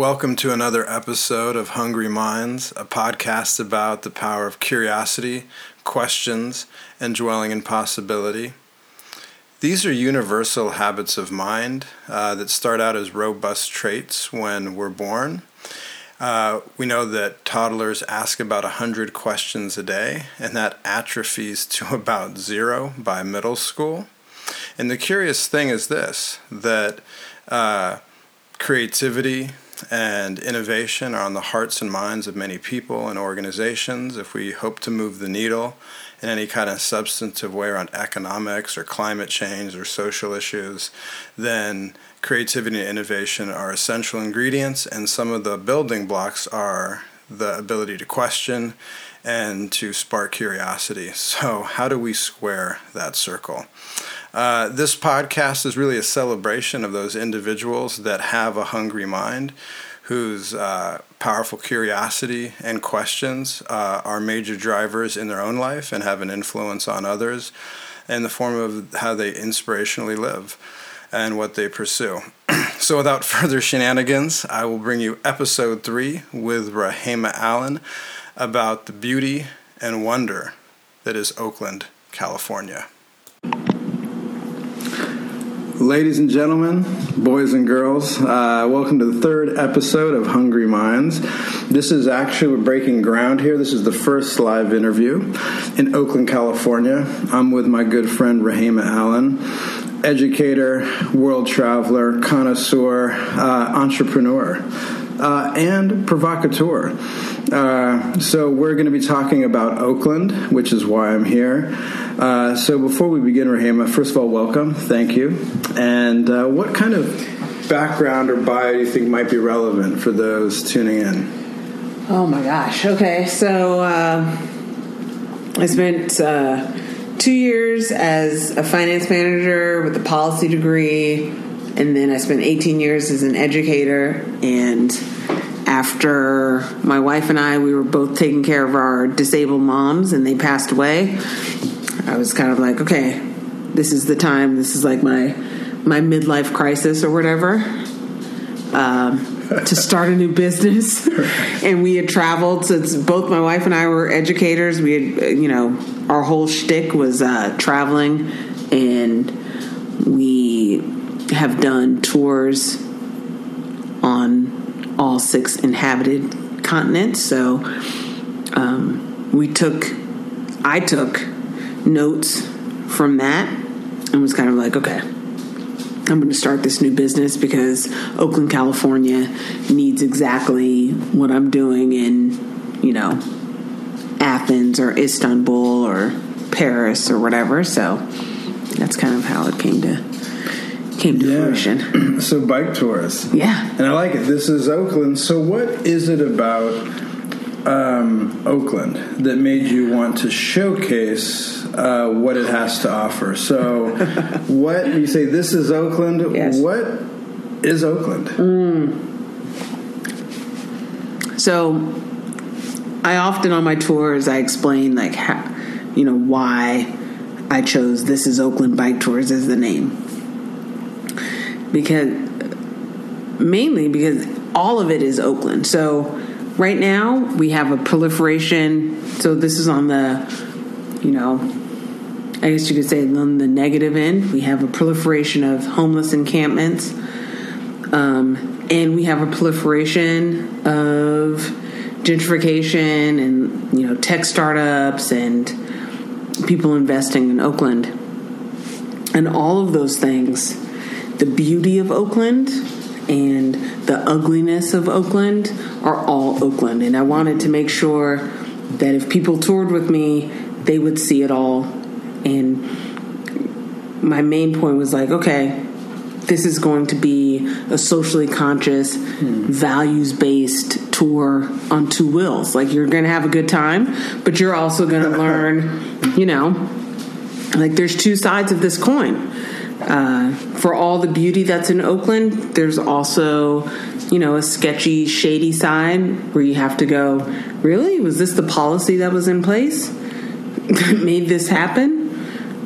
Welcome to another episode of Hungry Minds, a podcast about the power of curiosity, questions, and dwelling in possibility. These are universal habits of mind uh, that start out as robust traits when we're born. Uh, we know that toddlers ask about 100 questions a day, and that atrophies to about zero by middle school. And the curious thing is this that uh, creativity, and innovation are on the hearts and minds of many people and organizations. If we hope to move the needle in any kind of substantive way around economics or climate change or social issues, then creativity and innovation are essential ingredients, and some of the building blocks are the ability to question and to spark curiosity. So, how do we square that circle? Uh, this podcast is really a celebration of those individuals that have a hungry mind, whose uh, powerful curiosity and questions uh, are major drivers in their own life and have an influence on others in the form of how they inspirationally live and what they pursue. so, without further shenanigans, I will bring you episode three with Rehema Allen about the beauty and wonder that is Oakland, California. Ladies and gentlemen, boys and girls, uh, welcome to the third episode of Hungry Minds. This is actually, we're breaking ground here. This is the first live interview in Oakland, California. I'm with my good friend Rehema Allen, educator, world traveler, connoisseur, uh, entrepreneur, uh, and provocateur. Uh, so, we're going to be talking about Oakland, which is why I'm here. Uh, so before we begin, Rehema, first of all, welcome. Thank you. And uh, what kind of background or bio do you think might be relevant for those tuning in? Oh my gosh. Okay, so uh, I spent uh, two years as a finance manager with a policy degree, and then I spent 18 years as an educator. And after my wife and I, we were both taking care of our disabled moms, and they passed away. I was kind of like, okay, this is the time. This is like my my midlife crisis or whatever. Um, to start a new business, and we had traveled. Since both my wife and I were educators, we had, you know, our whole shtick was uh, traveling, and we have done tours on all six inhabited continents. So um, we took, I took notes from that and was kind of like, okay, I'm going to start this new business because Oakland, California needs exactly what I'm doing in, you know, Athens or Istanbul or Paris or whatever. So that's kind of how it came to came to yeah. fruition. so bike tours. Yeah. And I like it. This is Oakland. So what is it about um, Oakland that made you want to showcase uh, what it has to offer. So, what you say? This is Oakland. Yes. What is Oakland? Mm. So, I often on my tours I explain like how, you know, why I chose "This Is Oakland Bike Tours" as the name because mainly because all of it is Oakland. So right now we have a proliferation. So this is on the, you know, I guess you could say on the negative end, we have a proliferation of homeless encampments, um, and we have a proliferation of gentrification and you know tech startups and people investing in Oakland, and all of those things. The beauty of Oakland and the ugliness of Oakland are all Oakland, and I wanted to make sure that if people toured with me, they would see it all and my main point was like, okay, this is going to be a socially conscious, hmm. values based tour on two wheels. Like, you're going to have a good time, but you're also going to learn, you know, like there's two sides of this coin. Uh, for all the beauty that's in Oakland, there's also, you know, a sketchy, shady side where you have to go, really? Was this the policy that was in place that made this happen?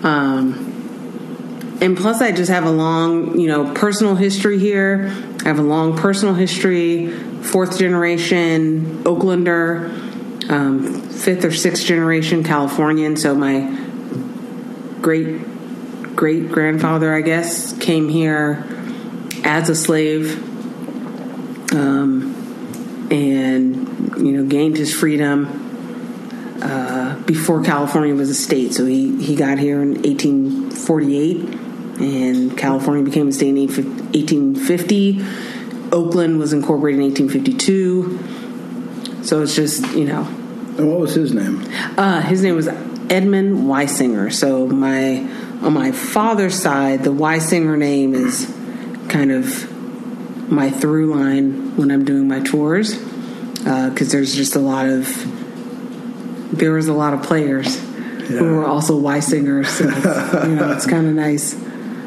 Um, and plus, I just have a long, you know, personal history here. I have a long personal history, fourth generation Oaklander, um, fifth or sixth generation Californian. So my great great grandfather, I guess, came here as a slave, um, and you know, gained his freedom uh, before California was a state. So he, he got here in 1848, and California became a state in 1850. Oakland was incorporated in 1852. So it's just, you know. And what was his name? Uh, his name was Edmund Weisinger. So my on my father's side, the Weisinger name is kind of my through line when I'm doing my tours because uh, there's just a lot of there was a lot of players yeah. who were also Weisingers. So you know, it's kind of nice.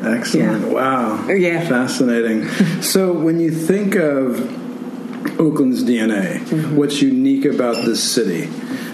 Excellent. Yeah. Wow. Yeah. Fascinating. so when you think of Oakland's DNA, mm-hmm. what's unique about this city?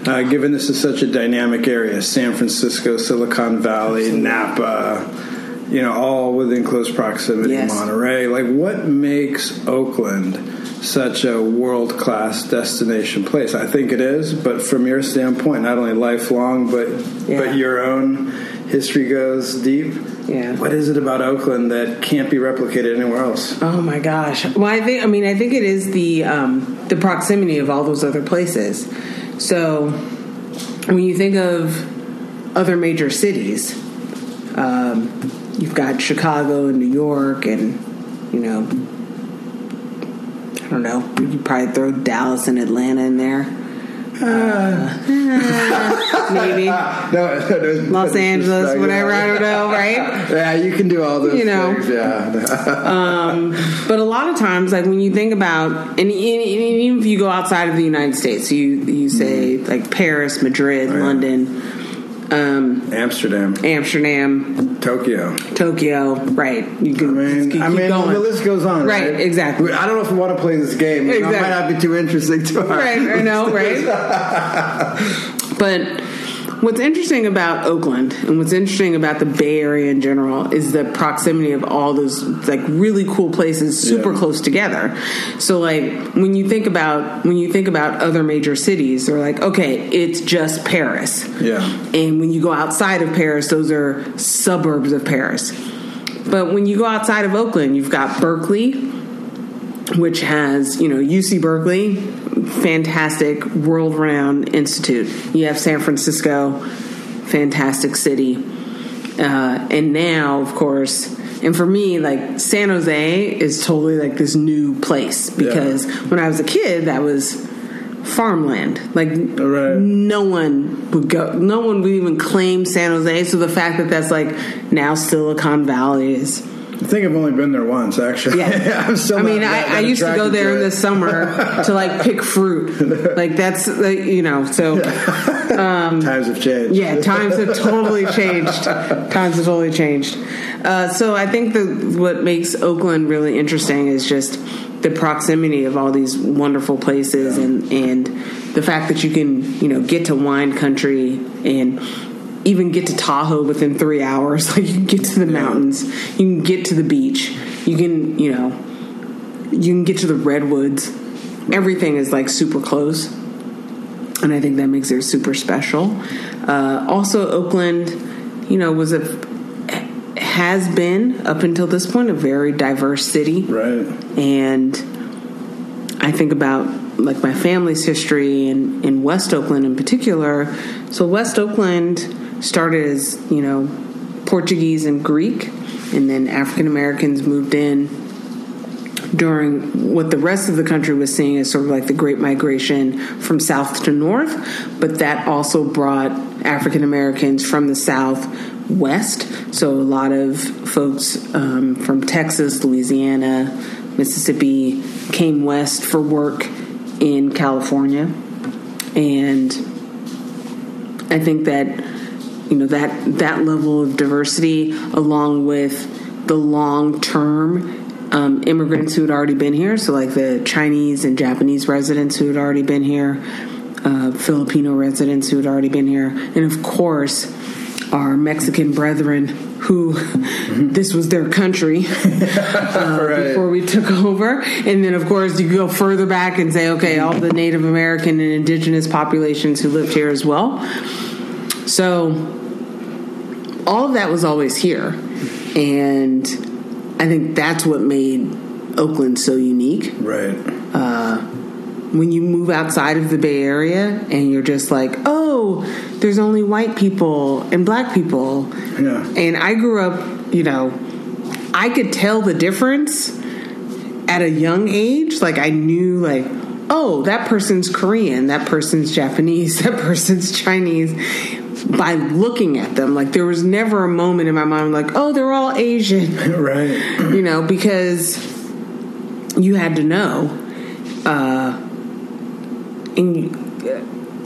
Uh, given this is such a dynamic area, San Francisco, Silicon Valley, Absolutely. Napa, you know, all within close proximity, yes. Monterey. Like, what makes Oakland such a world class destination place. I think it is, but from your standpoint, not only lifelong, but yeah. but your own history goes deep. Yeah. What is it about Oakland that can't be replicated anywhere else? Oh my gosh. Well, I think I mean I think it is the um, the proximity of all those other places. So when you think of other major cities, um, you've got Chicago and New York, and you know I don't know. You could probably throw Dallas and Atlanta in there. Uh, uh, maybe no, Los Angeles, whatever. I don't know, right? Yeah, you can do all those. You know, things, yeah. um, but a lot of times, like when you think about, and, even if you go outside of the United States, you you say mm. like Paris, Madrid, oh. London um, Amsterdam, Amsterdam, Tokyo, Tokyo. Right. You can. I mean, keep, I mean the list goes on. Right, right, Exactly. I don't know if we want to play this game. Exactly. It might not be too interesting to our right. I know. Right. but What's interesting about Oakland and what's interesting about the Bay Area in general is the proximity of all those like really cool places super yeah. close together. So like when you think about when you think about other major cities, they're like, okay, it's just Paris. Yeah. And when you go outside of Paris, those are suburbs of Paris. But when you go outside of Oakland, you've got Berkeley, which has, you know, UC Berkeley, fantastic, world renowned institute. You have San Francisco, fantastic city. Uh, and now, of course, and for me, like San Jose is totally like this new place because yeah. when I was a kid, that was farmland. Like right. no one would go, no one would even claim San Jose. So the fact that that's like now Silicon Valley is I think I've only been there once, actually. Yeah, I'm still. I mean, I, I, used to go there to in the summer to like pick fruit. Like that's like, you know. So um, times have changed. Yeah, times have totally changed. Times have totally changed. Uh, so I think the what makes Oakland really interesting is just the proximity of all these wonderful places yeah. and and the fact that you can you know get to wine country and even get to Tahoe within three hours. Like you can get to the mountains, you can get to the beach, you can you know you can get to the redwoods. Everything is like super close, and I think that makes it super special. Uh, also, Oakland, you know, was a has been up until this point a very diverse city, right? And I think about like my family's history and in West Oakland in particular. So West Oakland started as you know Portuguese and Greek, and then African Americans moved in during what the rest of the country was seeing as sort of like the Great Migration from south to north, but that also brought African Americans from the south west. So a lot of folks um, from Texas, Louisiana, Mississippi came west for work in California, and I think that you know that that level of diversity, along with the long term um, immigrants who had already been here, so like the Chinese and Japanese residents who had already been here, uh, Filipino residents who had already been here, and of course our Mexican brethren who this was their country uh, Right. before we took over. And then, of course, you go further back and say, okay, all the Native American and indigenous populations who lived here as well. So, all of that was always here. And I think that's what made Oakland so unique Right. Uh, when you move outside of the Bay Area and you're just like, oh, there's only white people and black people. Yeah. And I grew up, you know, I could tell the difference at a young age. Like, I knew, like, oh, that person's Korean, that person's Japanese, that person's Chinese by looking at them. Like, there was never a moment in my mind, like, oh, they're all Asian Right. you know, because you had to know. Uh, and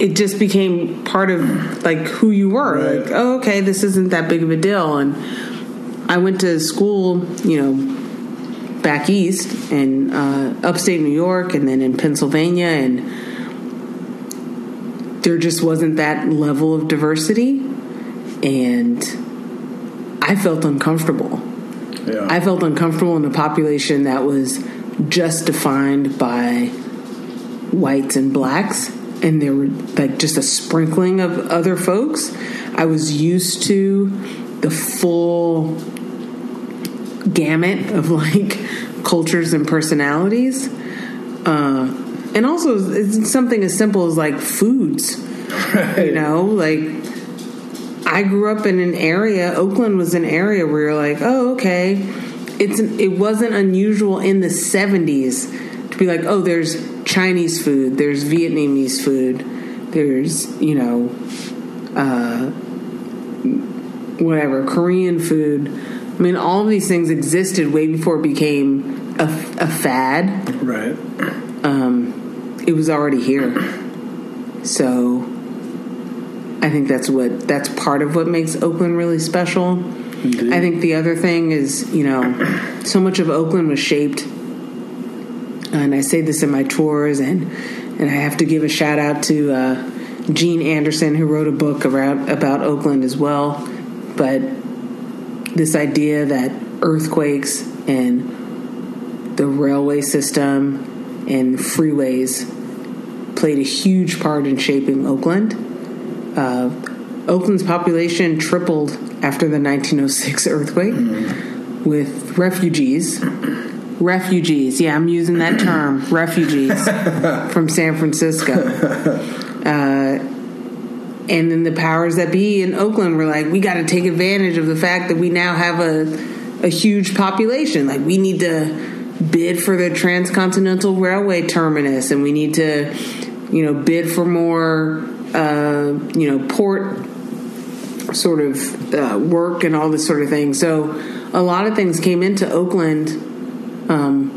it just became part of like who you were. Right. Like, oh, okay, this isn't that big of a deal. And I went to school, you know, back east and uh, upstate New York and then in Pennsylvania, and there just wasn't that level of diversity. And I felt uncomfortable. Yeah. I felt uncomfortable in a population that was just defined by whites and blacks, and there were like just a sprinkling of other folks. I was used to the full gamut of like cultures and personalities. Uh, and also, it's something as simple as like foods. You know, like I grew up in an area. Oakland was an area where you're like, oh, okay. It's an, it wasn't unusual in the '70s to be like, oh, there's Chinese food, there's Vietnamese food, there's you know, uh, whatever Korean food. I mean, all of these things existed way before it became a, a fad right. um, it was already here. So I think that's what that's part of what makes Oakland really special. Indeed. I think the other thing is, you know, so much of Oakland was shaped, and I say this in my tours, and and I have to give a shout out to uh, Gene Anderson who wrote a book about about Oakland as well. But this idea that earthquakes and the railway system and freeways played a huge part in shaping Oakland. Uh, Oakland's population tripled after the 1906 earthquake with refugees. Refugees, yeah, I'm using that term, refugees from San Francisco. Uh, and then the powers that be in Oakland were like, we got to take advantage of the fact that we now have a, a huge population. Like, we need to bid for the transcontinental railway terminus, and we need to, you know, bid for more, uh, you know, port sort of uh, work and all this sort of thing. So, a lot of things came into Oakland um,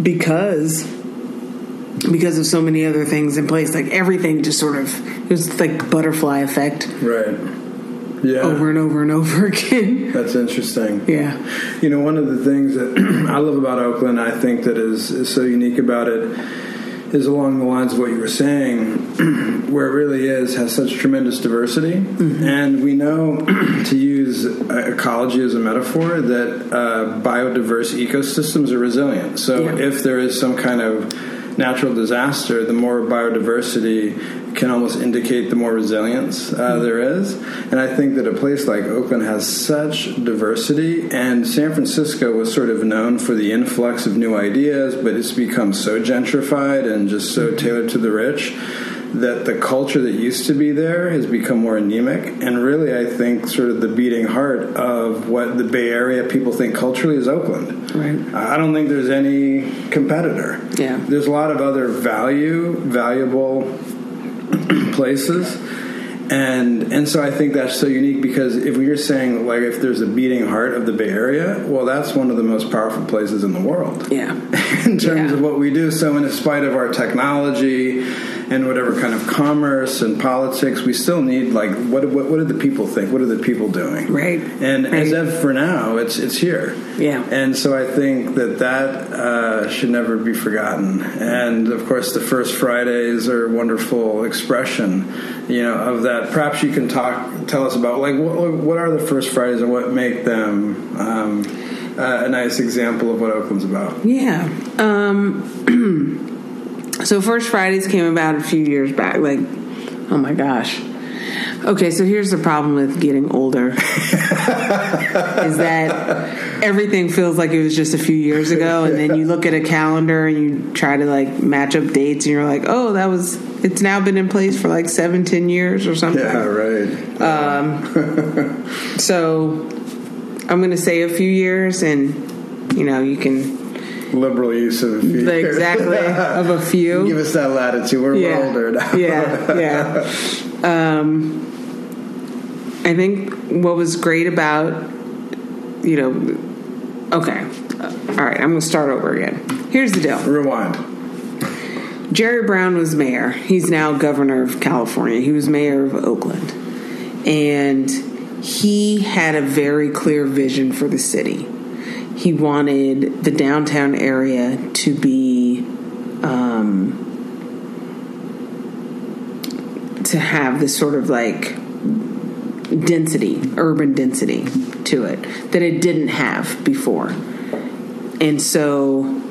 because because of so many other things in place. Like everything just sort of it was like butterfly effect Right. Yeah. over and over and over again. That's interesting. yeah. You know, one of the things that I love about Oakland, I think that is, is so unique about it, is along the lines of what you were saying, where it really is has such tremendous diversity, and we know to use ecology as a metaphor that uh, biodiverse ecosystems are resilient. So Yeah. if there is some kind of natural disaster, the more biodiversity can almost indicate the more resilience uh, there is. And I think that a place like Oakland has such diversity, and San Francisco was sort of known for the influx of new ideas, but it's become so gentrified and just so tailored to the rich that the culture that used to be there has become more anemic and really i think sort of the beating heart of what the bay area people think culturally is oakland Right. i don't think there's any competitor Yeah. there's a lot of other value valuable places and and so I think that's so unique because if we're saying like if there's a beating heart of the Bay Area, well, that's one of the most powerful places in the world Yeah. in terms Yeah. of what we do. So, in spite of our technology and whatever kind of commerce and politics, we still need like what what, what do the people think? What are the people doing? Right. And as of for now, it's it's here. Yeah. And so I think that that uh, should never be forgotten. And of course, the first Fridays are a wonderful expression, you know, of that that, perhaps you can talk, tell us about like what, what are the First Fridays and what make them um, uh, a nice example of what Oakland's about. Yeah. Um, so First Fridays came about a few years back. Like, oh my gosh. Okay, so here's the problem with getting older is that everything feels like it was just a few years ago, and then you look at a calendar and you try to like match up dates, and you're like, oh, that was it's now been in place for like seven, ten years or something. Yeah, right. Um, so I'm going to say a few years, and you know, you can liberal use of a few. exactly of a few. Give us that latitude. We're, yeah. older now. yeah, yeah. Um, I think what was great about, you know, okay, all right, I'm going to start over again. Here's the deal. Rewind. Jerry Brown was mayor. He's now governor of California. He was mayor of Oakland. And he had a very clear vision for the city. He wanted the downtown area to be um, to have this sort of like density, urban density to it that it didn't have before. And so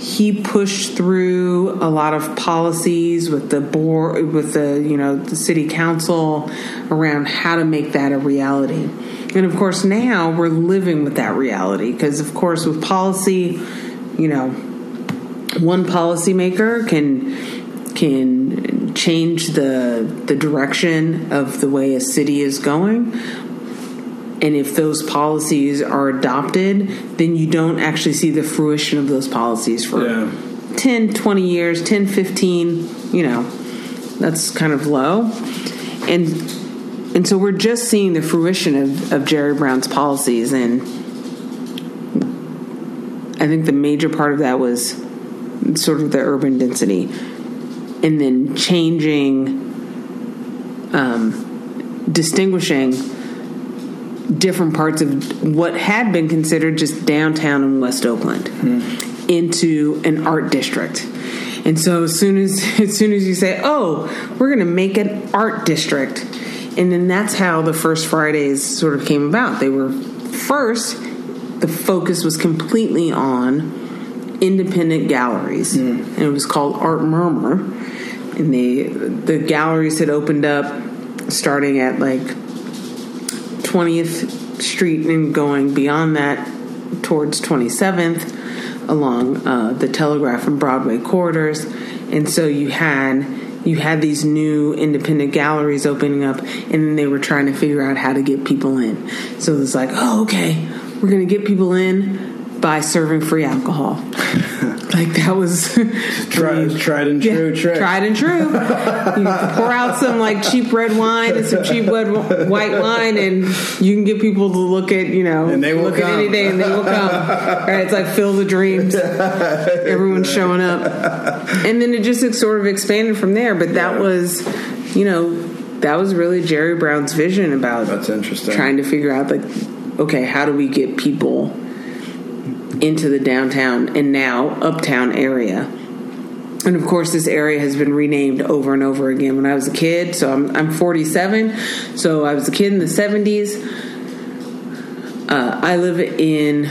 he pushed through a lot of policies with the board with the you know the city council around how to make that a reality and of course now we're living with that reality because of course with policy you know one policymaker can can change the the direction of the way a city is going and if those policies are adopted, then you don't actually see the fruition of those policies for Yeah. 10, 20 years, 10, 15, you know, that's kind of low. And and so we're just seeing the fruition of, of Jerry Brown's policies and I think the major part of that was sort of the urban density and then changing um, distinguishing different parts of what had been considered just downtown in West Oakland into an art district. And so as soon as as soon as you say, "Oh, we're going to make an art district," and then that's how the first Fridays sort of came about. They were first the focus was completely on independent galleries, and it was called Art Murmur. And they the galleries had opened up starting at like 20th Street and going beyond that towards 27th along uh, the Telegraph and Broadway corridors. And so you had you had these new independent galleries opening up, and they were trying to figure out how to get people in. So it's like, oh, okay, we're going to get people in by serving free alcohol. like that was Tried, tried and yeah, true trick. Tried and true. you pour out some like cheap red wine and some cheap red white wine, and you can get people to look at you know And they will look at come. anything, and they will come. right? It's like Field of Dreams. Everyone's showing up, and then it just sort of expanded from there. But that was, you know, that was really Jerry Brown's vision about That's interesting. trying to figure out like, okay, how do we get people into the downtown and now uptown area? And of course, this area has been renamed over and over again. When I was a kid, so I'm, I'm 47, so I was a kid in the 70s. Uh, I live in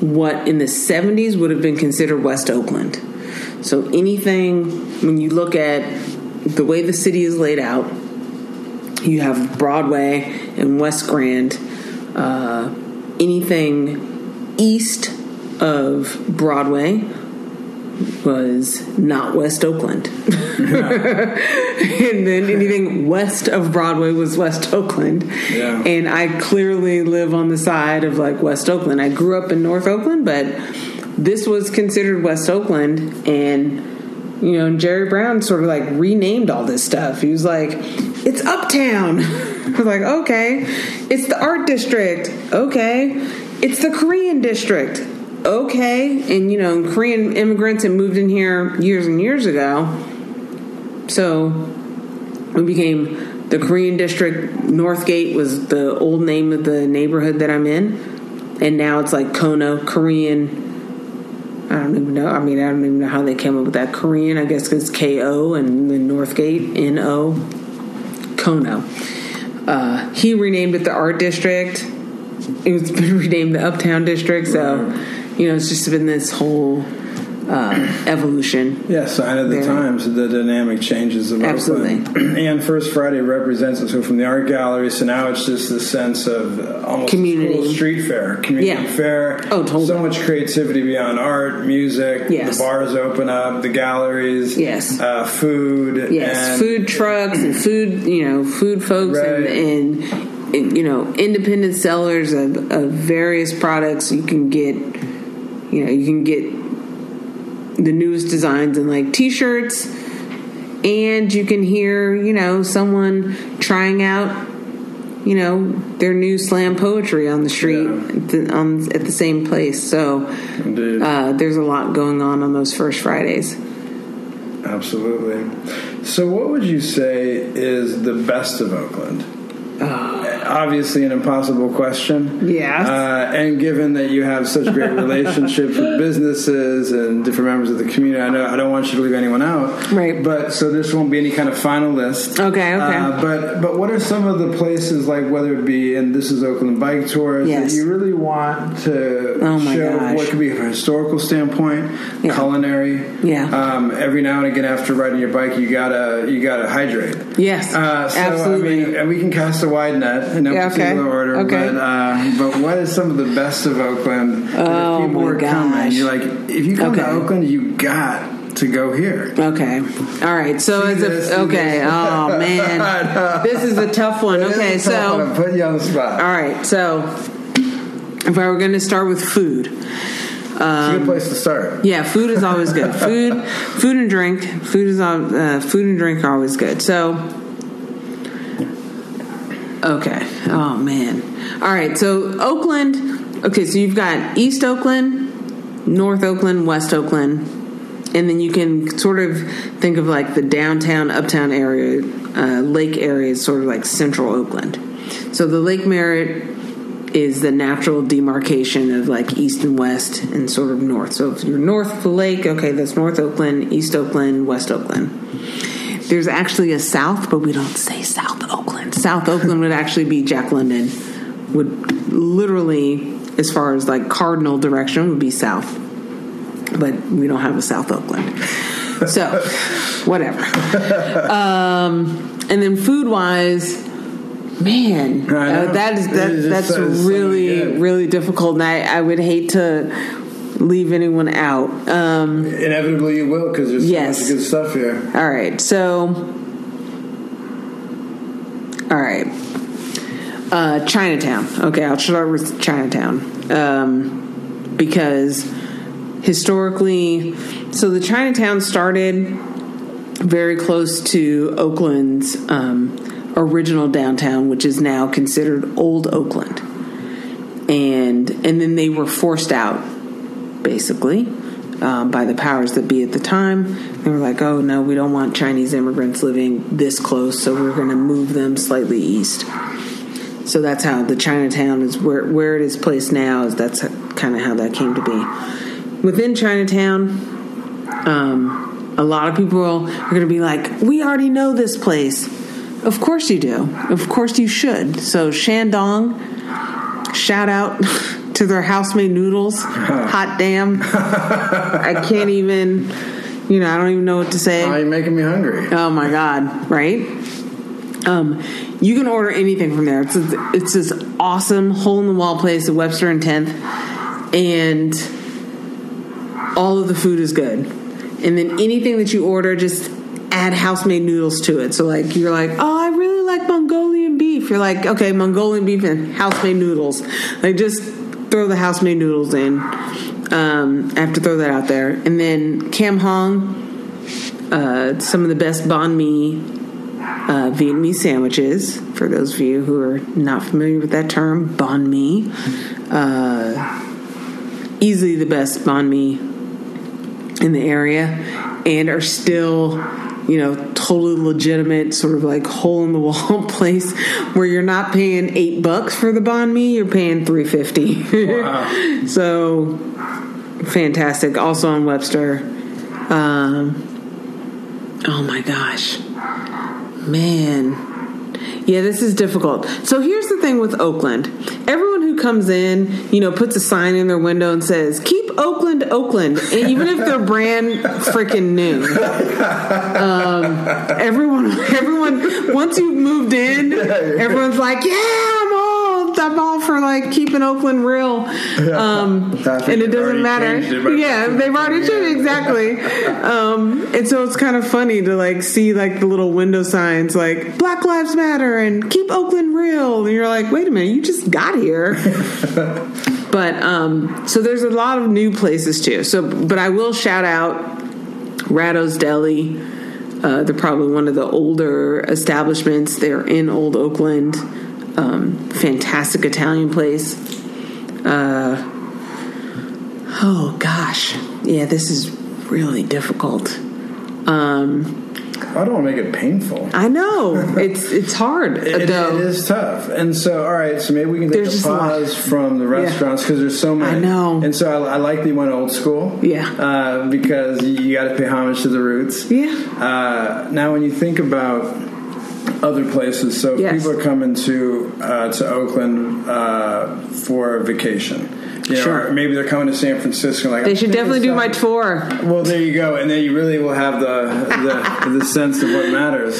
what in the 70s would have been considered West Oakland. So anything, when you look at the way the city is laid out, you have Broadway and West Grand. Uh, anything east of Broadway was not West Oakland. and then anything west of Broadway was West Oakland. Yeah. And I clearly live on the side of like West Oakland. I grew up in North Oakland, but this was considered West Oakland and you know, and Jerry Brown sort of like renamed all this stuff. He was like, "It's Uptown." I was like, "Okay." It's the Art District. Okay. It's the Korean District. Okay. And you know, Korean immigrants had moved in here years and years ago. So we became the Korean District. Northgate was the old name of the neighborhood that I'm in. And now it's like Kono Korean I don't even know. I mean, I don't even know how they came up with that. Korean, I guess, because K O and then Northgate N O. Kono. Uh, he renamed it the Art District. It was been renamed the Uptown District. So, you know, it's just been this whole uh, evolution. Yeah, sign of the times, the dynamic changes of Absolutely. Oakland. And First Friday represents it. So from the art gallery, so now it's just the sense of almost Community. street fair, community Yeah. fair. Oh, totally. So much creativity beyond art, music. Yes. The bars open up, the galleries. Yes. Uh, food. Yes, food trucks and food, you know, food folks Right. and, and, you know, independent sellers of, of various products. You can get, you know, you can get the newest designs in like t-shirts and you can hear, you know, someone trying out, you know, their new slam poetry on the street Yeah. at, the, on, at the same place. So uh, there's a lot going on on those first Fridays. Absolutely. So, what would you say is the best of Oakland? Obviously, an impossible question. Yes. Uh, and given that you have such great relationships with businesses and different members of the community, I know I don't want you to leave anyone out. Right. But so this won't be any kind of final list. Okay, okay. Uh, but but what are some of the places like whether it be and this is Oakland Bike Tours Yes. that you really want to Oh show gosh. what could be from a historical standpoint, Yeah. culinary. Yeah. Um, every now and again after riding your bike, you gotta you gotta hydrate. Yes, Uh, so, absolutely. I mean, and we can cast a wide net in no Yeah, okay. particular order. Okay. But, uh, but what is some of the best of Oakland? Oh, if people my are coming, you're like, if you come to Oakland, you got to go here. Okay. All right. So See this, a okay. this. Oh man, this is a tough one. Okay. It tough So I'm putting you on the spot. all right. So if I were going to start with food, it's a good place to start. yeah, food is always good. Food, food and drink. Food is al- uh, food and drink are always good. So okay. Oh man. All right. So Oakland. Okay. So you've got East Oakland, North Oakland, West Oakland, and then you can sort of think of like the downtown, uptown area, uh, lake area, is sort of like central Oakland. So the Lake Merritt is the natural demarcation of like east and west and sort of north. So if you're north of the lake, okay, that's North Oakland, East Oakland, West Oakland. There's actually a south, but we don't say South Oakland. South Oakland would actually be Jack London. Would literally, as far as like cardinal direction, would be south. But we don't have a South Oakland. So, whatever. Um, and then food wise, man, uh, that is that, that's really really difficult, and I, I would hate to leave anyone out. Um, Inevitably, you will because there's Yes. so much good stuff here. all right, so all right, uh, Chinatown. Okay, I'll start with Chinatown um, because historically, so the Chinatown started very close to Oakland's um, original downtown, which is now considered Old Oakland, and and then they were forced out, basically, um, by the powers that be at the time. They were like, "Oh no, we don't want Chinese immigrants living this close, so we're going to move them slightly east." So that's how the Chinatown is where where it is placed now. Is that's kind of how that came to be. Within Chinatown, um, a lot of people are going to be like, "We already know this place." Of course you do. Of course you should. So Shandong, shout out to their house-made noodles. Hot damn! I can't even. You know, I don't even know what to say. You're making me hungry. Oh my god! Right? Um, you can order anything from there. It's it's this awesome hole in the wall place at Webster and Tenth, and all of the food is good. And then anything that you order, just add house made noodles to it. So like you're like, oh, I really like Mongolian beef. You're like, okay, Mongolian beef and house made noodles. Like just throw the house made noodles in. Um, I have to throw that out there. And then Cam Huong, uh, some of the best banh mi uh, Vietnamese sandwiches. For those of you who are not familiar with that term, banh mi. Uh, easily the best banh mi in the area, and are still, you know, totally legitimate, sort of like hole in the wall place where you're not paying eight bucks for the banh mi, you're paying three fifty. Wow. so fantastic. Also on Webster. Um, oh my gosh, man. Yeah, this is difficult. So here's the thing with Oakland. Everyone who comes in, you know, puts a sign in their window and says, "Keep Oakland, Oakland," and even if they're brand freaking new. Um, everyone, everyone. Once you've moved in, everyone's like, "Yeah, All, for like keeping Oakland real," um, and it doesn't matter. Yeah, they've already changed exactly. Um, and so it's kind of funny to like see like the little window signs like Black Lives Matter and keep Oakland real, and you're like, wait a minute, you just got here. but um, so there's a lot of new places too. So, but I will shout out Ratto's Deli. Uh, they're probably one of the older establishments. They're in Old Oakland. Um, fantastic Italian place. Uh, oh gosh, yeah, this is really difficult. Um, I don't want to make it painful. I know it's it's hard. It, it is tough, and so all right. So maybe we can take There's a just a pause from the restaurants because there's so many. I know. and so I, I like the one old school. Yeah. uh, because you, you got to pay homage to the roots. Yeah. Uh, now, when you think about other places, so Yes. people are coming to uh, to Oakland uh, for a vacation. You know, Sure. maybe they're coming to San Francisco. Like They should definitely do my tour. well, there you go, and then you really will have the the, the sense of what matters.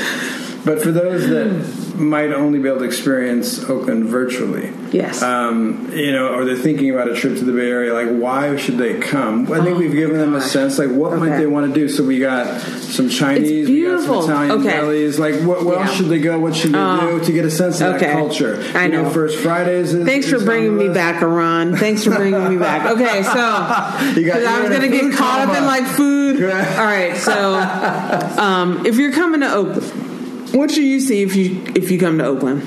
But for those that might only be able to experience Oakland virtually, Yes. um, you know, or they're thinking about a trip to the Bay Area, like why should they come? I think we've given them a sense, like what might Oh, they want to do. So we got some Chinese, we got some Italian Okay. delis. Like what, where else should they go? What should they Oh. do to get a sense of Okay. that culture? I You know. First Fridays. Is, Thanks for bringing me back, Aran. Thanks for bringing me back. Okay, so because I was going to get caught up in like food. All Right. right, so um, if you're coming to Oakland, what should you see if you if you come to Oakland?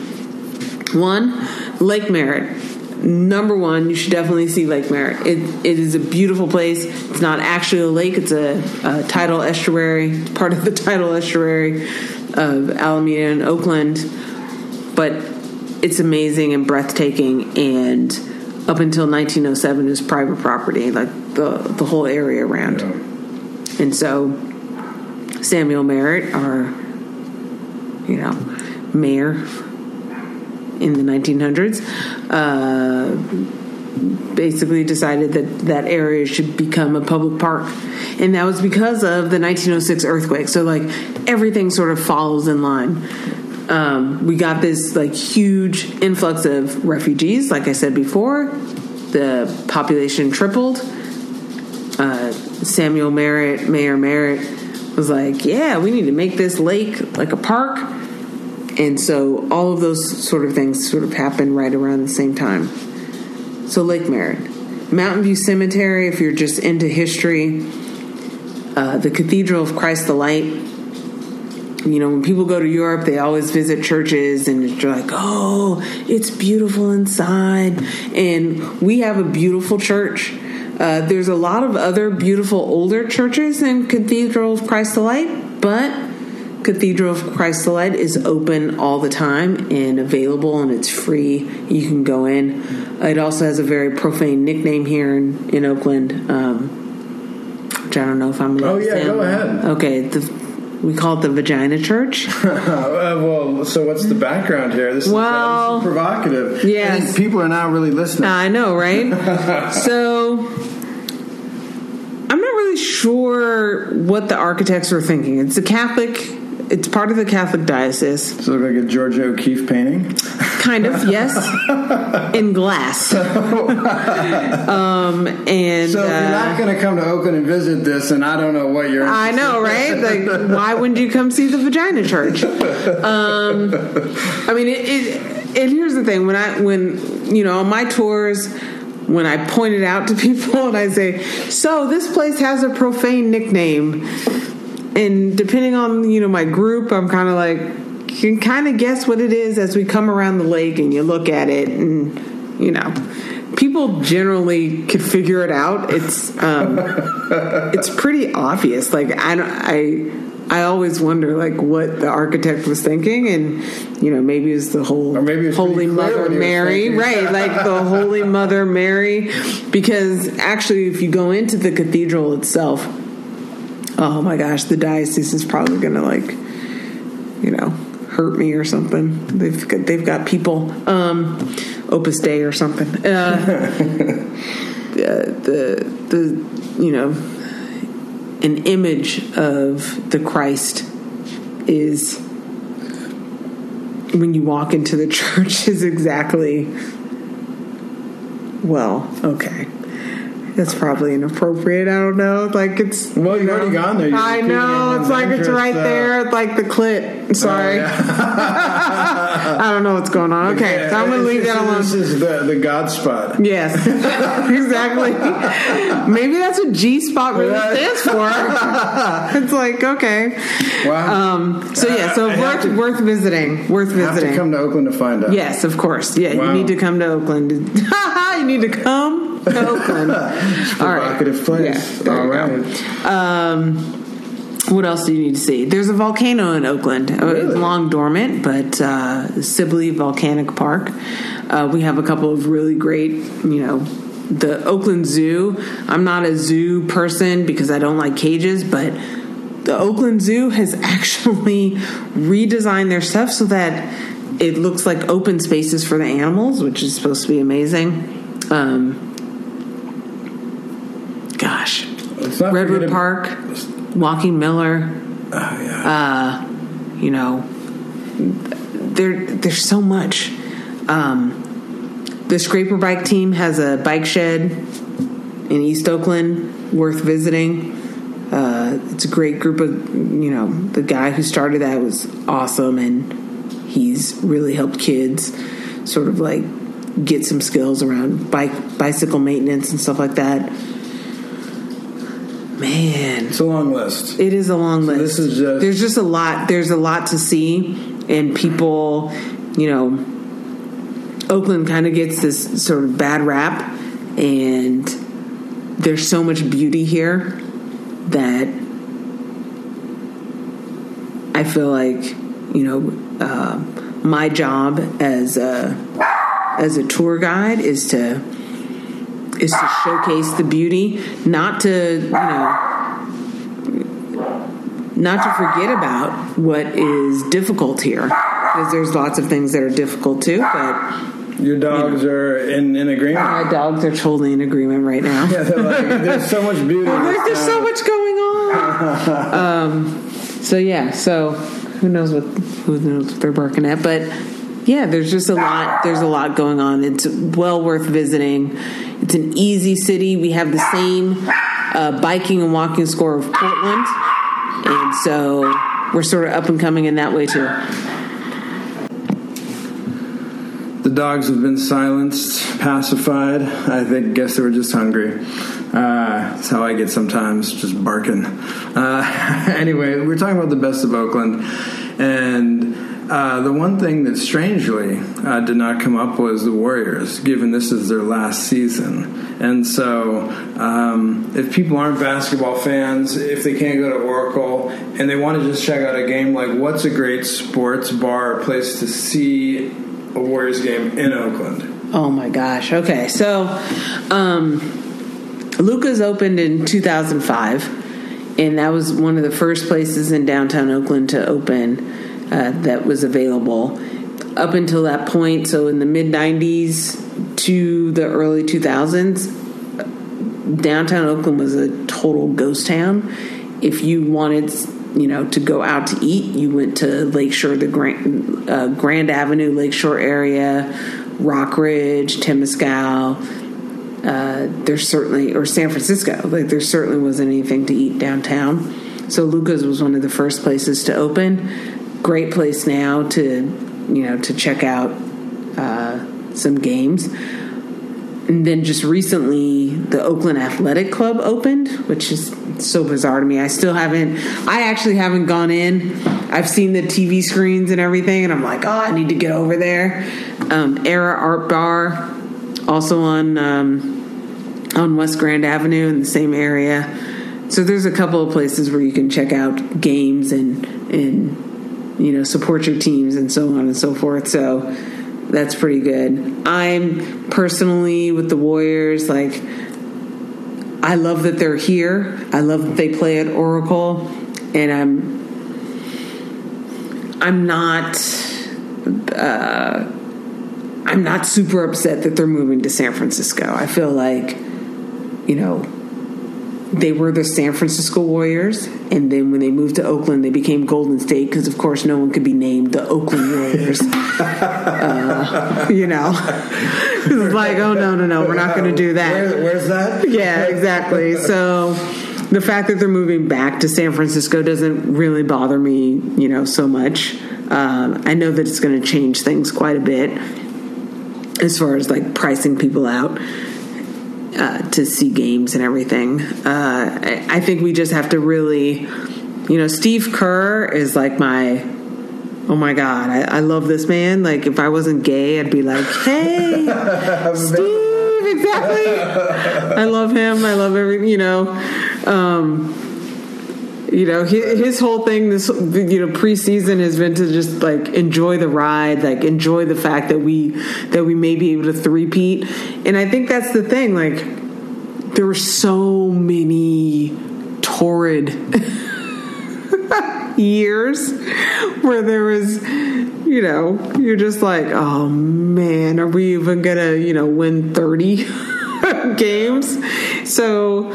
One, Lake Merritt. Number one, you should definitely see Lake Merritt. It, it is a beautiful place. It's not actually a lake; it's a, a tidal estuary, It's part of the tidal estuary of Alameda and Oakland. But it's amazing and breathtaking. And up until 1907, it was private property, like the the whole area around. And so Samuel Merritt, our you know mayor in the 1900s, uh, basically decided that that area should become a public park, and that was because of the 1906 earthquake. So like everything sort of follows in line. Um, we got this like huge influx of refugees. Like I said before, the population tripled. Uh, Samuel Merritt, Mayor Merritt, was like, "Yeah, we need to make this lake like a park." And so all of those sort of things sort of happen right around the same time. So Lake Merritt, Mountain View Cemetery, if you're just into history, uh, the Cathedral of Christ the Light. You know, when people go to Europe, they always visit churches and they're like, oh, it's beautiful inside. And we have a beautiful church. Uh, there's a lot of other beautiful older churches than Cathedral of Christ the Light, but Cathedral of Christ the Light is open all the time and available, and it's free. You can go in. It also has a very profane nickname here in, in Oakland, um, which I don't know if I'm. Oh, yeah, go ahead. Okay, the, we call it the Vagina Church. Uh, well, so what's the background here? This is, uh, this is provocative. yes. I people are not really listening. I know, right? so I'm not really sure what the architects were thinking. It's a Catholic. It's part of the Catholic diocese. Does it look like a George O'Keeffe painting? Kind of, yes. In glass. um, and So if you're uh, not going to come to Oakland and visit this, and I don't know what you're. I know, right? Like, why wouldn't you come see the Vagina Church? Um, I mean, it, it. And here's the thing: when I, when you know, on my tours, when I point it out to people and I say, "So this place has a profane nickname," and depending on you know my group, I'm kind of like, you can kind of guess what it is as we come around the lake and you look at it, and you know. People generally could figure it out. It's um, it's pretty obvious. Like I I I always wonder like what the architect was thinking, and you know maybe it's the whole Or maybe Holy Mother what he was Mary, right? Like the Holy Mother Mary, because actually, if you go into the cathedral itself, oh my gosh, the diocese is probably going to like, you know, hurt me or something. They've got, they've got people, um, Opus Dei or something. Uh, the, the the you know an image of the Christ is when you walk into the church is exactly well okay that's probably inappropriate i don't know like it's Well, you've you know, already gone there. You're i know it's like it's right uh, there like the clit sorry i don't know what's going on okay so i'm gonna leave that alone This is the, the God spot. Yes, exactly. Maybe that's what G spot really stands for. it's like okay. Wow. Um, so yeah, so worth to- worth visiting. Worth have to visiting. come to Oakland to find out. yes, of course. Yeah, Wow. you need to come to Oakland. you need to come Oakland. All right. Provocative place. Yeah, All right. Um, what else do you need to see? There's a volcano in Oakland. Uh, It's long dormant, but uh, Sibley Volcanic Park. Uh, we have a couple of really great, you know, the Oakland Zoo. I'm not a zoo person because I don't like cages, but the Oakland Zoo has actually redesigned their stuff so that it looks like open spaces for the animals, which is supposed to be amazing. Um, gosh, Let's not Redwood forget Park, Joaquin Miller, Oh, yeah. you know, there there's so much. Um, the Scraper Bike team has a bike shed in East Oakland, worth visiting. Uh, it's a great group of you know the guy who started that was awesome, and he's really helped kids sort of like get some skills around bike bicycle maintenance and stuff like that. Man, it's a long list. it is a long list. this is just- there's just a lot. There's a lot to see, and people, you know, Oakland kind of gets this sort of bad rap, and there's so much beauty here that I feel like, you know, uh, my job as a as a tour guide is to is to showcase the beauty, not to you know not to forget about what is difficult here because there's lots of things that are difficult too but Your dogs are in, in agreement. my dogs are totally in agreement right now Yeah, like, there's so much beauty. like there's so much going on um so yeah so who knows what who knows what they're barking at but yeah there's just a lot there's a lot going on it's well worth visiting it's an easy city we have the same uh, biking and walking score of portland and so we're sort of up and coming in that way too The dogs have been silenced, pacified. I think, guess they were just hungry. Uh, that's how I get sometimes, just barking. Uh, anyway, we're talking about the best of Oakland, and uh, the one thing that strangely uh, did not come up was the Warriors, given this is their last season. And so, um, if people aren't basketball fans, if they can't go to Oracle and they want to just check out a game, like what's a great sports bar or place to see a Warriors game in Oakland? Oh my gosh. Okay. So, um, Luka's opened in 2005, and that was one of the first places in downtown Oakland to open uh, that was available. Up until that point, so in the mid 90s to the early 2000s, downtown Oakland was a total ghost town. If you wanted, you know, to go out to eat, you went to Lakeshore, the Grand, uh, Grand Avenue, Lakeshore area, Rockridge, Temescal. Uh, there's certainly, or San Francisco, like there certainly wasn't anything to eat downtown. So Luka's was one of the first places to open. Great place now to, you know, to check out uh, some games. And then just recently, the Oakland Athletic Club opened, which is so bizarre to me. I still haven't, I actually haven't gone in. I've seen the TV screens and everything, and I'm like, oh, I need to get over there. Um, Era Art Bar, also on um, on West Grand Avenue in the same area. so there's a couple of places where you can check out games and and you know support your teams and so on and so forth. So that's pretty good. I'm personally with the Warriors like I love that they're here. I love that they play at Oracle and I'm I'm not uh, I'm not super upset that they're moving to San Francisco. I feel like you know they were the San Francisco Warriors, and then when they moved to Oakland, they became Golden State because, of course, no one could be named the Oakland Warriors. uh, you know, it's like, oh no, no, no, we're not going to do that. Where, where's that? Yeah, exactly. So the fact that they're moving back to San Francisco doesn't really bother me, you know, so much. Um, I know that it's going to change things quite a bit as far as like pricing people out uh, to see games and everything. Uh, I, I think we just have to really, you know, Steve Kerr is like my. Oh my God, I, I love this man. Like, if I wasn't gay, I'd be like, hey, Steve, exactly. I love him. I love every, you know. Um, you know his, his whole thing this you know preseason has been to just like enjoy the ride like enjoy the fact that we that we may be able to three-peat. And i think that's the thing like there were so many torrid years where there was you know you're just like oh man are we even gonna you know win 30 games? So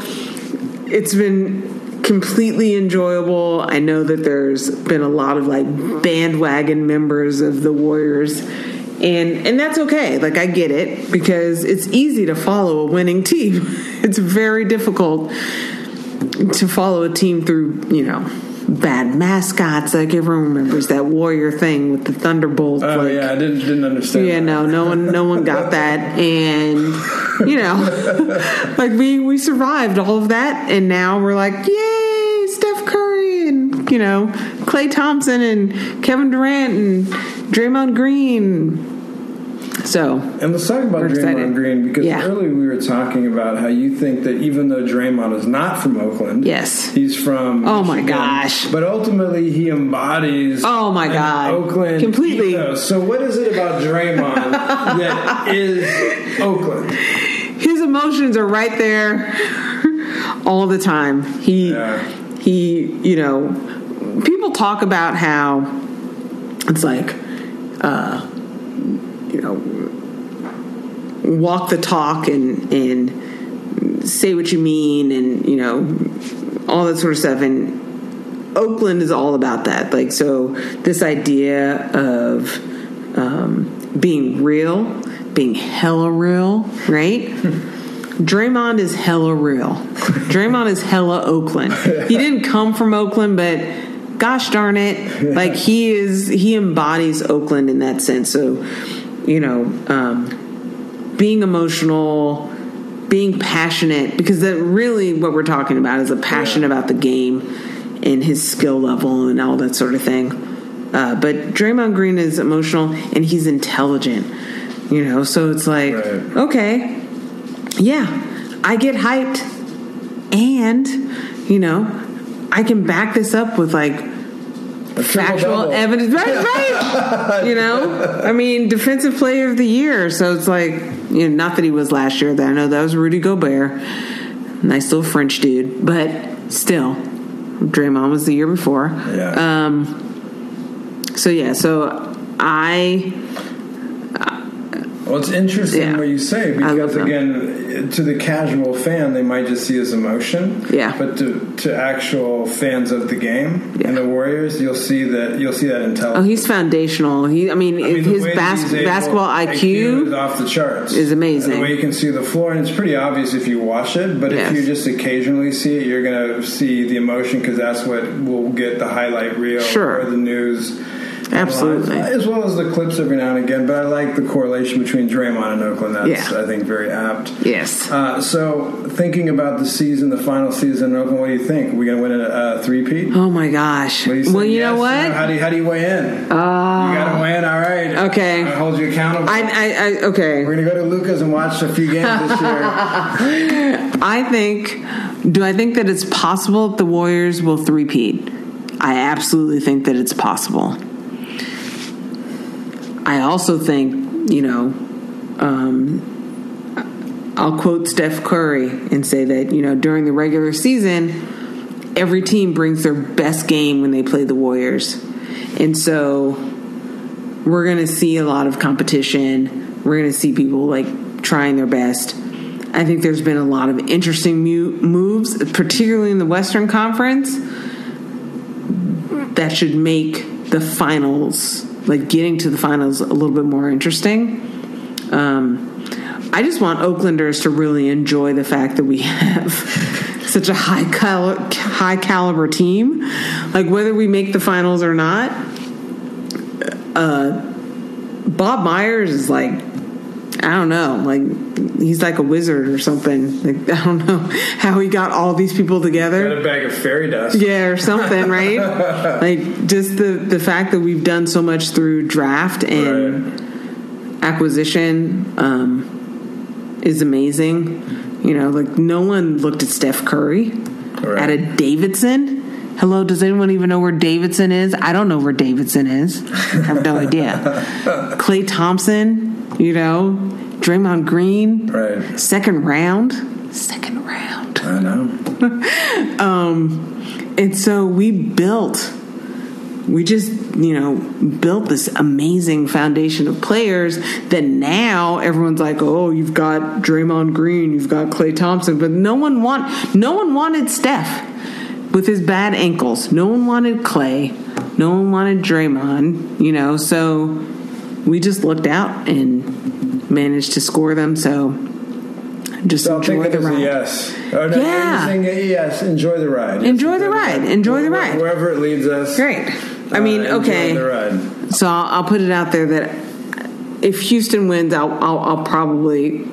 it's been completely enjoyable. I know that there's been a lot of like bandwagon members of the Warriors. And and that's okay. Like I get it because it's easy to follow a winning team. It's very difficult to follow a team through, you know, bad mascots. Like everyone remembers that Warrior thing with the Thunderbolt. Oh like, yeah, I didn't didn't understand. yeah, that. no, no one, no one got that, and you know, like we we survived all of that, and now we're like, yay, Steph Curry, and you know, Klay Thompson, and Kevin Durant, and Draymond Green. So And let's talk about Draymond excited. Green because Yeah. earlier we were talking about how you think that even though Draymond is not from Oakland, Yes. he's from. Oh my Michigan, gosh. But ultimately, he embodies. Oh my God. Oakland Completely. ethos. So what is it about Draymond that is Oakland? his emotions are right there all the time. He Yeah. he, you know, people talk about how it's like uh you know walk the talk and and say what you mean and you know all that sort of stuff and Oakland is all about that. Like so this idea of um, being real, being hella real, right? Draymond is hella real. Draymond is hella Oakland. He didn't come from Oakland, but gosh darn it, like he is. He embodies Oakland in that sense. So, you know, um, being emotional, being passionate, because that really what we're talking about is a passion about the game and his skill level and all that sort of thing. Uh, but Draymond Green is emotional and he's intelligent. You know, so it's like, Right. okay, yeah, I get hyped, and you know, I can back this up with like factual triple-double. evidence. Right, right. you know, I mean, defensive player of the year. So it's like, you know, not that he was last year. That I know that was Rudy Gobert, nice little French dude, but still, Draymond was the year before. Yeah. Um. So yeah, so I Well, it's interesting Yeah. what you say because again, to the casual fan, they might just see as emotion. Yeah. But to, to actual fans of the game Yeah. and the Warriors, you'll see that you'll see that intelligence. oh, he's foundational. He, I mean, I mean, his bas- basketball IQ is off the charts. is amazing. And the way you can see the floor, and it's pretty obvious if you watch it. But Yes. if you just occasionally see it, you're going to see the emotion because that's what will get the highlight reel Sure. or the news. Absolutely. As well as the clips every now and again, but I like the correlation between Draymond and Oakland. That's, Yeah. I think, very apt. Yes. Uh, so, thinking about the season, the final season in Oakland, what do you think? Are we going to win a, a uh, three-peat? Oh my gosh. What do you Well, you know what? How do you, how do you weigh in? Uh, you got to weigh in. All right. Okay. I hold you accountable. I, I, I okay. We're going to go to Luka's and watch a few games this year. I think. Do I think that it's possible that the Warriors will three-peat? I absolutely think that it's possible. I also think, you know, um, I'll quote Steph Curry and say that, you know, during the regular season, every team brings their best game when they play the Warriors. And so we're going to see a lot of competition. We're going to see people like trying their best. I think there's been a lot of interesting moves, particularly in the Western Conference, that should make the finals, like getting to the finals, a little bit more interesting. Um, I just want Oaklanders to really enjoy the fact that we have such a high cal- high caliber team. Like whether we make the finals or not, uh, Bob Myers is like I don't know, like he's like a wizard or something. Like I don't know how he got all these people together. Got a bag of fairy dust. Yeah, or something, right? like just the the fact that we've done so much through draft and acquisition um, is amazing. You know, like no one looked at Steph Curry Right. at a Davidson. Hello, does anyone even know where Davidson is? I don't know where Davidson is. I have no idea. Klay Thompson, you know, Draymond Green, Right. second round, second round. I know. Um, and so we built, we just, you know, built this amazing foundation of players that now everyone's like, oh, you've got Draymond Green, you've got Klay Thompson, but no one want, no one wanted Steph with his bad ankles. No one wanted Klay. No one wanted Draymond, you know, so we just looked out and managed to score them. So just So enjoy the ride. yes. Oh, no, Yeah. yes. Enjoy the ride. Yes, Enjoy the ride. Enjoy the ride. Wherever it leads us. Great. I mean, uh, enjoy okay. the ride. So I'll, I'll put it out there that if Houston wins, I'll, I'll, I'll probably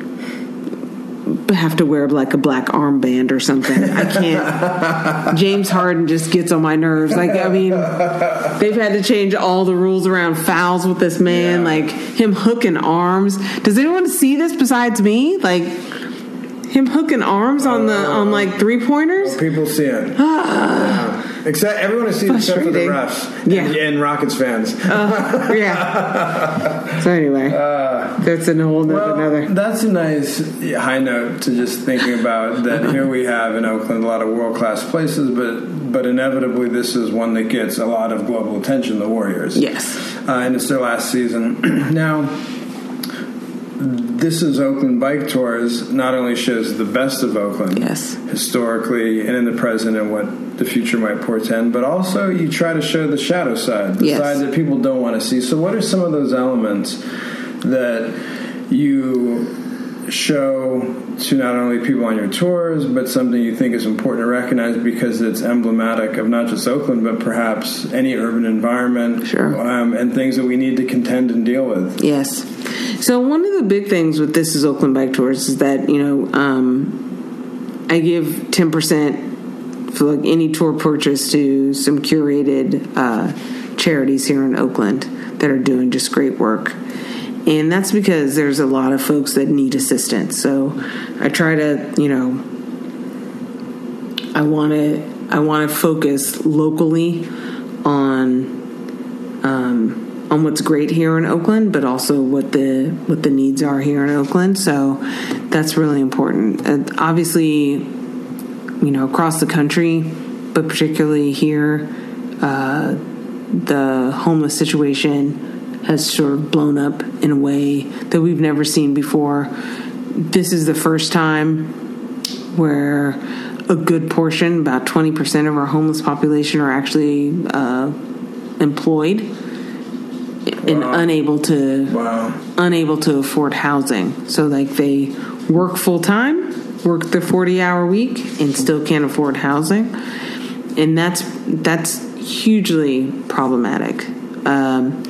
have to wear like a black armband or something. I can't. James Harden just gets on my nerves. Like, I mean, they've had to change all the rules around fouls with this man. Yeah. Like him hooking arms. Does anyone see this besides me? Like him hooking arms on the uh, on like three pointers. People see it. Yeah. Except everyone has seen except for the refs and, Yeah. and Rockets fans. yeah. So anyway, that's a whole. Well, another. that's a nice high note to just thinking about that. Here we have in Oakland a lot of world class places, but but inevitably this is one that gets a lot of global attention. The Warriors, Yes. uh, and it's their last season now. This is Oakland Bike Tours. Not only shows the best of Oakland, Yes. historically and in the present, and what the future might portend, but also you try to show the shadow side, the Yes. side that people don't want to see. So, what are some of those elements that you show to not only people on your tours, but something you think is important to recognize because it's emblematic of not just Oakland, but perhaps any urban environment Sure. um, and things that we need to contend and deal with? Yes. So one of the big things with this is Oakland Bike Tours is that you know um, I give ten percent like any tour purchase to some curated uh, charities here in Oakland that are doing just great work. And that's because there's a lot of folks that need assistance. So I try to, you know, I want to I want to focus locally on um, on what's great here in Oakland, but also what the what the needs are here in Oakland. So that's really important. Uh, obviously, you know, across the country, but particularly here, uh, the homeless situation has sort of blown up in a way that we've never seen before. This is the first time where a good portion, about 20% of our homeless population, are actually uh, employed and Wow. unable to Wow. unable to afford housing. So like they work full time, work the 40 hour week and still can't afford housing. And that's that's hugely problematic. Um,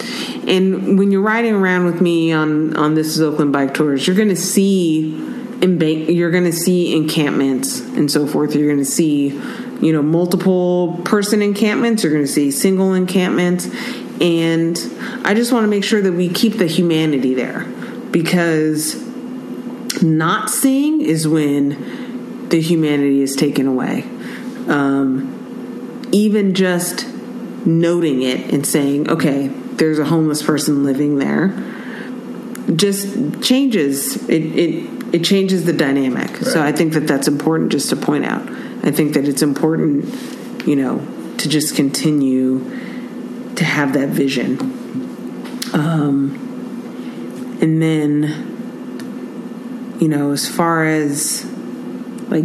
and when you're riding around with me on on this is Oakland bike tours, you're going to see embank, you're going to see encampments and so forth. You're going to see, you know, multiple person encampments. You're going to see single encampments, and I just want to make sure that we keep the humanity there because not seeing is when the humanity is taken away. Um, even just noting it and saying, okay, there's a homeless person living there, just changes it. it it changes the dynamic. Right. So I think that that's important just to point out. I think that it's important, you know, to just continue to have that vision. Um, and then, you know, as far as like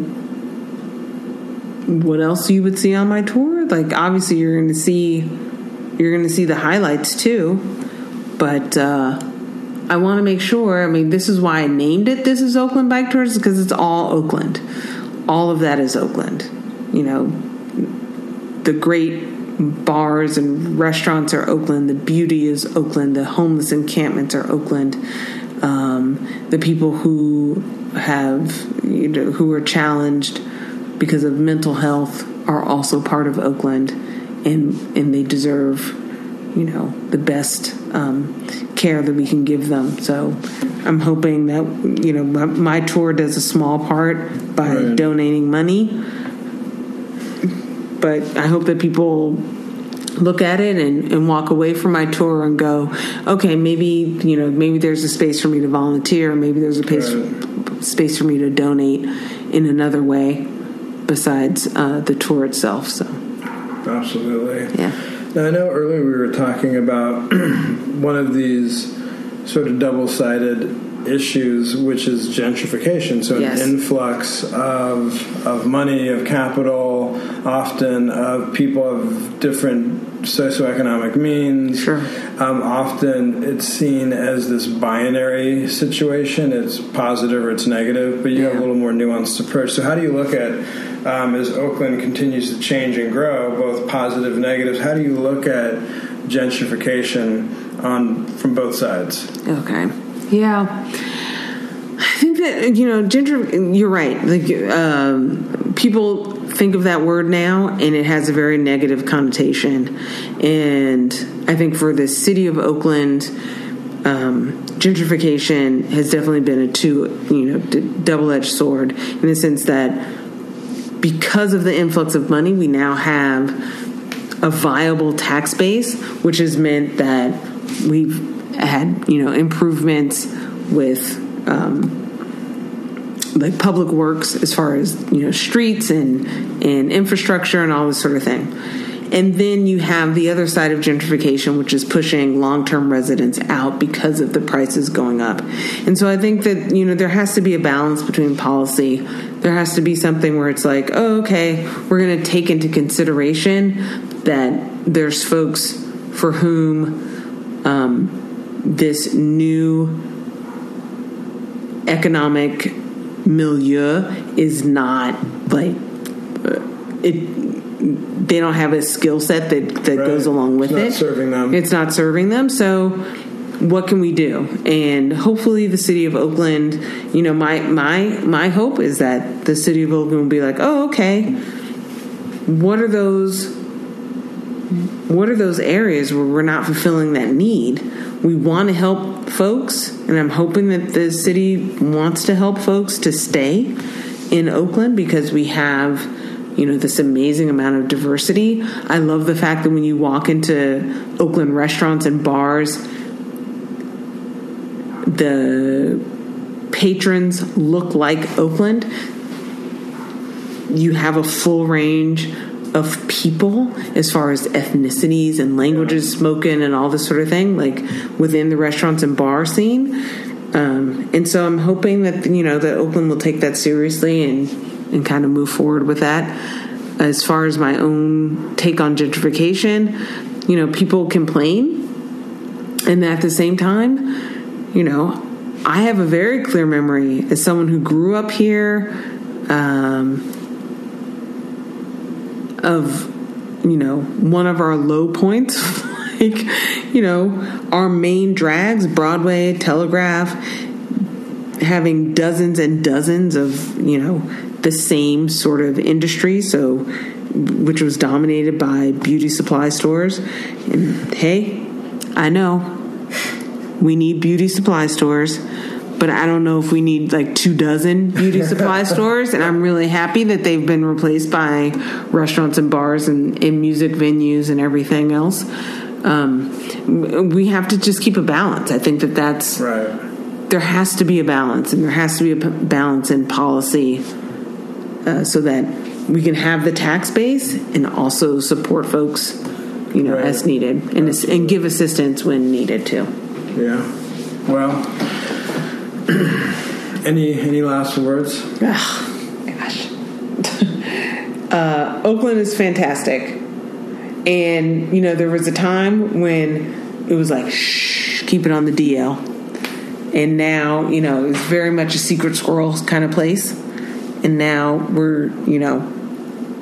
what else you would see on my tour, like obviously you're going to see you're going to see the highlights too, but. uh I want to make sure. I mean, this is why I named it. This is Oakland Bike Tours because it's all Oakland. All of that is Oakland. You know, the great bars and restaurants are Oakland. The beauty is Oakland. The homeless encampments are Oakland. Um, the people who have you know who are challenged because of mental health are also part of Oakland, and and they deserve you know the best um, care that we can give them. So I'm hoping that you know my, my tour does a small part by right. donating money, but I hope that people look at it and, and walk away from my tour and go, okay, maybe you know maybe there's a space for me to volunteer, maybe there's a space right. space for me to donate in another way besides uh, the tour itself. So absolutely, yeah. Now, I know earlier we were talking about one of these sort of double sided issues, which is gentrification. So, yes. an influx of, of money, of capital, often of people of different socioeconomic means. Sure. Um, often it's seen as this binary situation it's positive or it's negative, but you yeah. have a little more nuanced approach. So, how do you look at um, as Oakland continues to change and grow, both positive and negatives. How do you look at gentrification on from both sides? Okay, yeah, I think that you know, gentr. You're right. Like um, people think of that word now, and it has a very negative connotation. And I think for the city of Oakland. Um, gentrification has definitely been a two, you know, d- double-edged sword in the sense that because of the influx of money, we now have a viable tax base, which has meant that we've had you know improvements with um, like public works as far as you know streets and and infrastructure and all this sort of thing. And then you have the other side of gentrification, which is pushing long term residents out because of the prices going up. And so I think that, you know, there has to be a balance between policy. There has to be something where it's like, oh, okay, we're going to take into consideration that there's folks for whom um, this new economic milieu is not like uh, it they don't have a skill set that that right. goes along with it's it. Serving them, it's not serving them. So, what can we do? And hopefully, the city of Oakland. You know, my my my hope is that the city of Oakland will be like, oh, okay. What are those? What are those areas where we're not fulfilling that need? We want to help folks, and I'm hoping that the city wants to help folks to stay in Oakland because we have you know this amazing amount of diversity. I love the fact that when you walk into Oakland restaurants and bars, the patrons look like Oakland. You have a full range of people as far as ethnicities and languages spoken and all this sort of thing, like within the restaurants and bar scene. Um, and so I'm hoping that you know that Oakland will take that seriously and and kind of move forward with that. As far as my own take on gentrification, you know, people complain, and at the same time, you know, I have a very clear memory as someone who grew up here um, of, you know, one of our low points like, you know, our main drags, Broadway, Telegraph, having dozens and dozens of, you know, the same sort of industry. So, which was dominated by beauty supply stores. And hey, I know we need beauty supply stores but I don't know if we need like two dozen beauty supply stores. And I'm really happy that they've been replaced by restaurants and bars and, and music venues and everything else. Um, we have to just keep a balance. I think that that's Right. there has to be a balance, and there has to be a balance in policy uh, so that we can have the tax base and also support folks, you know, Right. as needed, and and give assistance when needed too. Yeah. Well, any any last words? Ugh, gosh. uh, Oakland is fantastic. And, you know, there was a time when it was like, shh, keep it on the DL. And now, you know, it's very much a secret squirrel kind of place. And now we're, you know,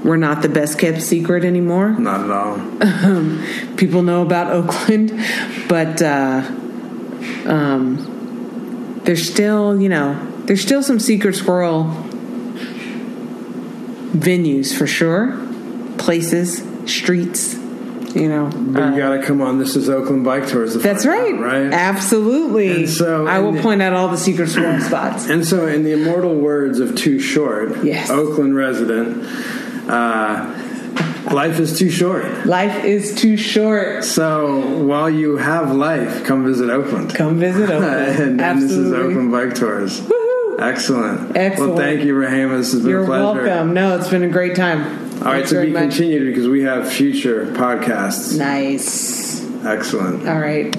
we're not the best kept secret anymore. Not at all. People know about Oakland, but uh, um, there's still, you know, there's still some secret squirrel venues for sure, places, streets, you know. But Uh, you got to come on. This is Oakland Bike Tours. that's right, out, right? Absolutely. And so- I will and- point out all the secret squirrel spots. And so, in the immortal words of Too Short, Yes. Oakland resident, uh, life is too short. Life is too short. So while you have life, come visit Oakland. Come visit Oakland. and, and this is Oakland Bike Tours. Woohoo! Excellent. Excellent. Well, thank you, Rehema. This has been You're a pleasure. welcome. No, it's been a great time. All right, Thanks to very be much. continued because we have future podcasts. Nice. Excellent. All right.